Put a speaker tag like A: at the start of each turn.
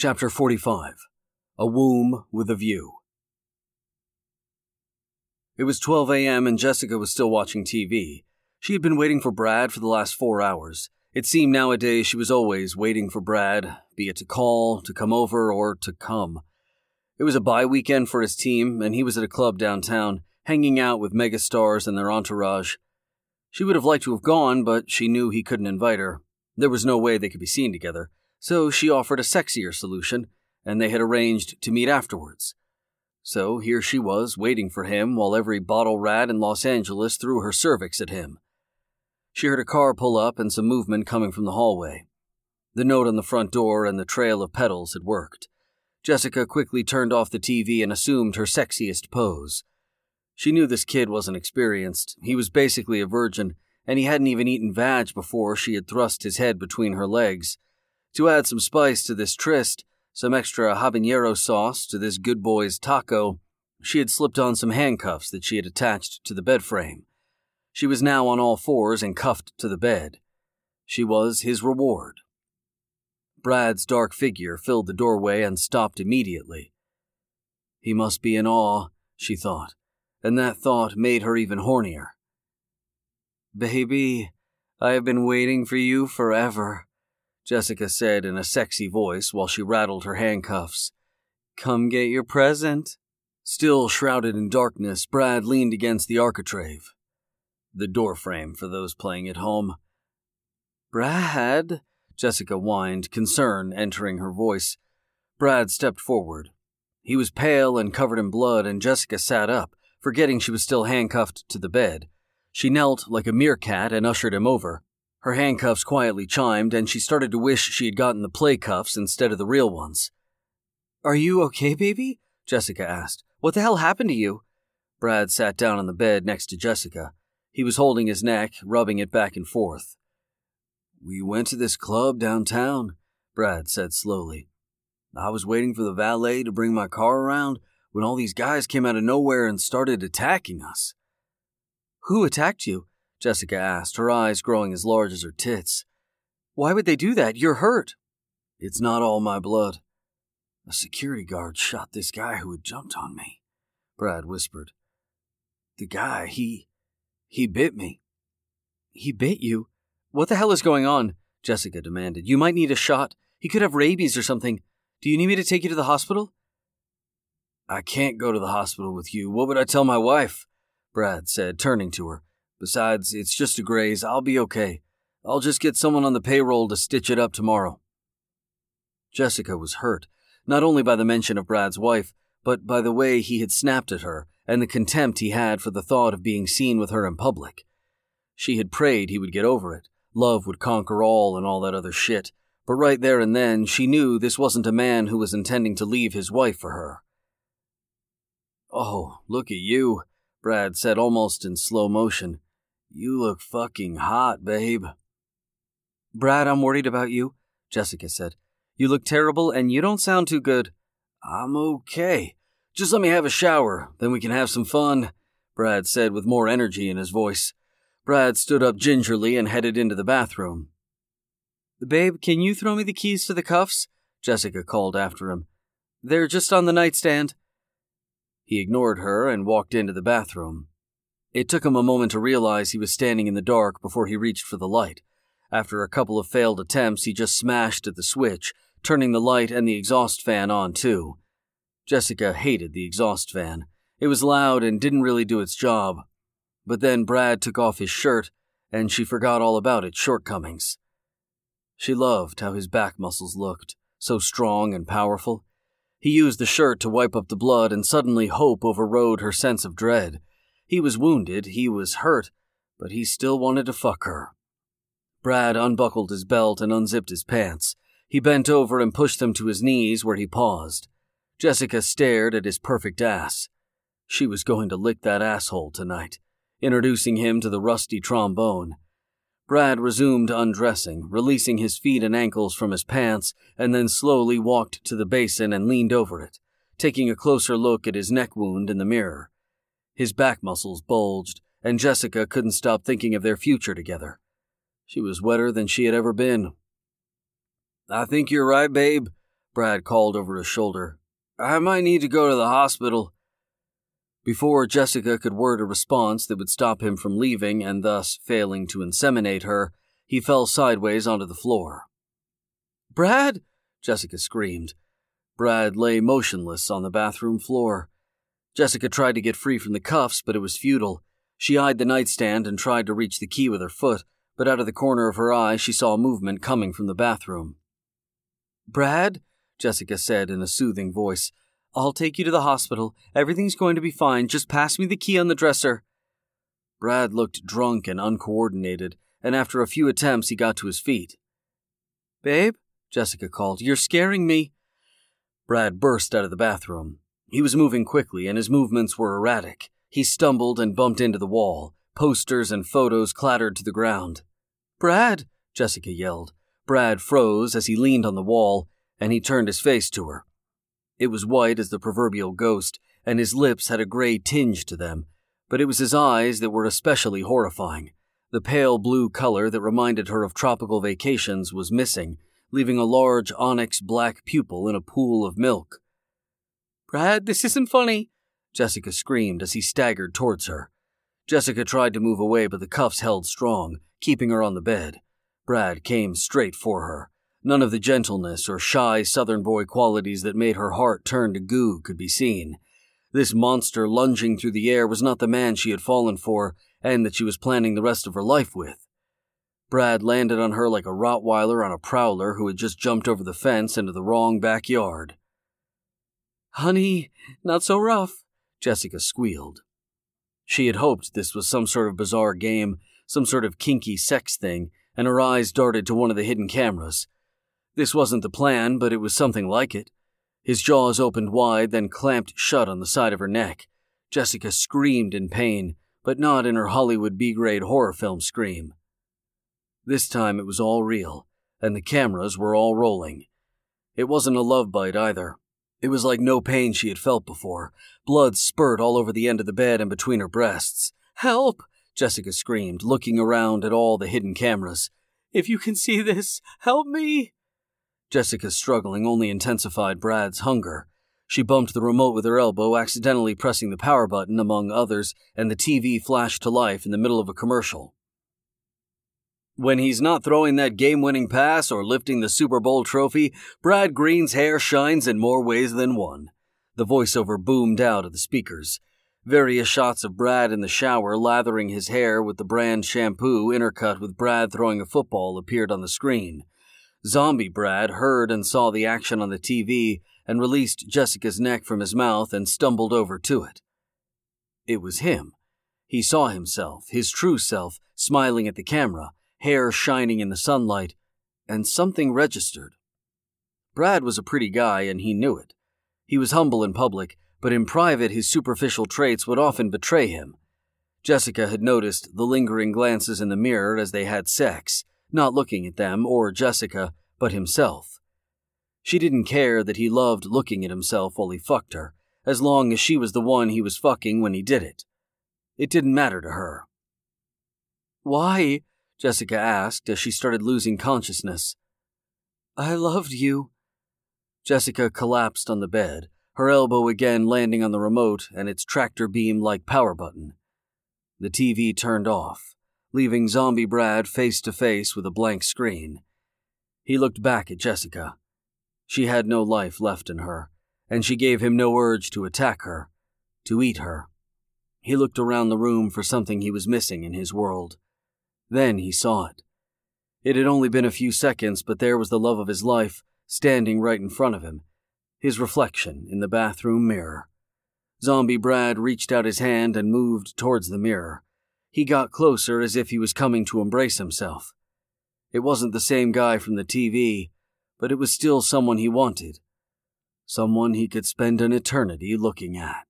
A: Chapter 45 A Womb with a View. It was 12 a.m., and Jessica was still watching TV. She had been waiting for Brad for the last four hours. It seemed nowadays she was always waiting for Brad, be it to call, to come over, or to come. It was a bye weekend for his team, and he was at a club downtown, hanging out with megastars and their entourage. She would have liked to have gone, but she knew he couldn't invite her. There was no way they could be seen together so she offered a sexier solution, and they had arranged to meet afterwards. So here she was, waiting for him while every bottle rat in Los Angeles threw her cervix at him. She heard a car pull up and some movement coming from the hallway. The note on the front door and the trail of petals had worked. Jessica quickly turned off the TV and assumed her sexiest pose. She knew this kid wasn't experienced. He was basically a virgin, and he hadn't even eaten vag before she had thrust his head between her legs. To add some spice to this tryst, some extra habanero sauce to this good boy's taco, she had slipped on some handcuffs that she had attached to the bed frame. She was now on all fours and cuffed to the bed. She was his reward. Brad's dark figure filled the doorway and stopped immediately. He must be in awe, she thought, and that thought made her even hornier. Baby, I have been waiting for you forever. Jessica said in a sexy voice while she rattled her handcuffs. Come get your present. Still shrouded in darkness, Brad leaned against the architrave. The doorframe for those playing at home. Brad? Jessica whined, concern entering her voice. Brad stepped forward. He was pale and covered in blood, and Jessica sat up, forgetting she was still handcuffed to the bed. She knelt like a meerkat and ushered him over. Her handcuffs quietly chimed, and she started to wish she had gotten the play cuffs instead of the real ones. Are you okay, baby? Jessica asked. What the hell happened to you? Brad sat down on the bed next to Jessica. He was holding his neck, rubbing it back and forth. We went to this club downtown, Brad said slowly. I was waiting for the valet to bring my car around when all these guys came out of nowhere and started attacking us. Who attacked you? Jessica asked, her eyes growing as large as her tits. Why would they do that? You're hurt. It's not all my blood. A security guard shot this guy who had jumped on me, Brad whispered. The guy, he. he bit me. He bit you? What the hell is going on? Jessica demanded. You might need a shot. He could have rabies or something. Do you need me to take you to the hospital? I can't go to the hospital with you. What would I tell my wife? Brad said, turning to her. Besides, it's just a graze. I'll be okay. I'll just get someone on the payroll to stitch it up tomorrow. Jessica was hurt, not only by the mention of Brad's wife, but by the way he had snapped at her and the contempt he had for the thought of being seen with her in public. She had prayed he would get over it, love would conquer all and all that other shit, but right there and then she knew this wasn't a man who was intending to leave his wife for her. Oh, look at you, Brad said almost in slow motion. You look fucking hot, babe. Brad, I'm worried about you, Jessica said. You look terrible and you don't sound too good. I'm okay. Just let me have a shower, then we can have some fun, Brad said with more energy in his voice. Brad stood up gingerly and headed into the bathroom. Babe, can you throw me the keys to the cuffs? Jessica called after him. They're just on the nightstand. He ignored her and walked into the bathroom. It took him a moment to realize he was standing in the dark before he reached for the light. After a couple of failed attempts, he just smashed at the switch, turning the light and the exhaust fan on too. Jessica hated the exhaust fan. It was loud and didn't really do its job. But then Brad took off his shirt, and she forgot all about its shortcomings. She loved how his back muscles looked, so strong and powerful. He used the shirt to wipe up the blood, and suddenly hope overrode her sense of dread. He was wounded, he was hurt, but he still wanted to fuck her. Brad unbuckled his belt and unzipped his pants. He bent over and pushed them to his knees where he paused. Jessica stared at his perfect ass. She was going to lick that asshole tonight, introducing him to the rusty trombone. Brad resumed undressing, releasing his feet and ankles from his pants, and then slowly walked to the basin and leaned over it, taking a closer look at his neck wound in the mirror. His back muscles bulged, and Jessica couldn't stop thinking of their future together. She was wetter than she had ever been. I think you're right, babe, Brad called over his shoulder. I might need to go to the hospital. Before Jessica could word a response that would stop him from leaving and thus failing to inseminate her, he fell sideways onto the floor. Brad! Jessica screamed. Brad lay motionless on the bathroom floor. Jessica tried to get free from the cuffs, but it was futile. She eyed the nightstand and tried to reach the key with her foot, but out of the corner of her eye she saw movement coming from the bathroom. Brad? Jessica said in a soothing voice. I'll take you to the hospital. Everything's going to be fine. Just pass me the key on the dresser. Brad looked drunk and uncoordinated, and after a few attempts he got to his feet. Babe? Jessica called. You're scaring me. Brad burst out of the bathroom. He was moving quickly, and his movements were erratic. He stumbled and bumped into the wall. Posters and photos clattered to the ground. Brad! Jessica yelled. Brad froze as he leaned on the wall, and he turned his face to her. It was white as the proverbial ghost, and his lips had a gray tinge to them, but it was his eyes that were especially horrifying. The pale blue color that reminded her of tropical vacations was missing, leaving a large onyx black pupil in a pool of milk. Brad, this isn't funny, Jessica screamed as he staggered towards her. Jessica tried to move away, but the cuffs held strong, keeping her on the bed. Brad came straight for her. None of the gentleness or shy southern boy qualities that made her heart turn to goo could be seen. This monster lunging through the air was not the man she had fallen for and that she was planning the rest of her life with. Brad landed on her like a Rottweiler on a prowler who had just jumped over the fence into the wrong backyard. Honey, not so rough, Jessica squealed. She had hoped this was some sort of bizarre game, some sort of kinky sex thing, and her eyes darted to one of the hidden cameras. This wasn't the plan, but it was something like it. His jaws opened wide, then clamped shut on the side of her neck. Jessica screamed in pain, but not in her Hollywood B grade horror film scream. This time it was all real, and the cameras were all rolling. It wasn't a love bite either. It was like no pain she had felt before. Blood spurted all over the end of the bed and between her breasts. Help! Jessica screamed, looking around at all the hidden cameras. If you can see this, help me! Jessica's struggling only intensified Brad's hunger. She bumped the remote with her elbow, accidentally pressing the power button, among others, and the TV flashed to life in the middle of a commercial. When he's not throwing that game winning pass or lifting the Super Bowl trophy, Brad Green's hair shines in more ways than one. The voiceover boomed out of the speakers. Various shots of Brad in the shower lathering his hair with the brand shampoo intercut with Brad throwing a football appeared on the screen. Zombie Brad heard and saw the action on the TV and released Jessica's neck from his mouth and stumbled over to it. It was him. He saw himself, his true self, smiling at the camera, hair shining in the sunlight, and something registered. Brad was a pretty guy and he knew it. He was humble in public, but in private his superficial traits would often betray him. Jessica had noticed the lingering glances in the mirror as they had sex, not looking at them or Jessica, but himself. She didn't care that he loved looking at himself while he fucked her, as long as she was the one he was fucking when he did it. It didn't matter to her. Why? Jessica asked as she started losing consciousness. I loved you. Jessica collapsed on the bed, her elbow again landing on the remote and its tractor beam like power button. The TV turned off leaving Zombie Brad face to face with a blank screen. He looked back at Jessica. She had no life left in her, and she gave him no urge to attack her, to eat her. He looked around the room for something he was missing in his world. Then he saw it. It had only been a few seconds, but there was the love of his life standing right in front of him, his reflection in the bathroom mirror. Zombie Brad reached out his hand and moved towards the mirror. He got closer as if he was coming to embrace himself. It wasn't the same guy from the TV, but it was still someone he wanted. Someone he could spend an eternity looking at.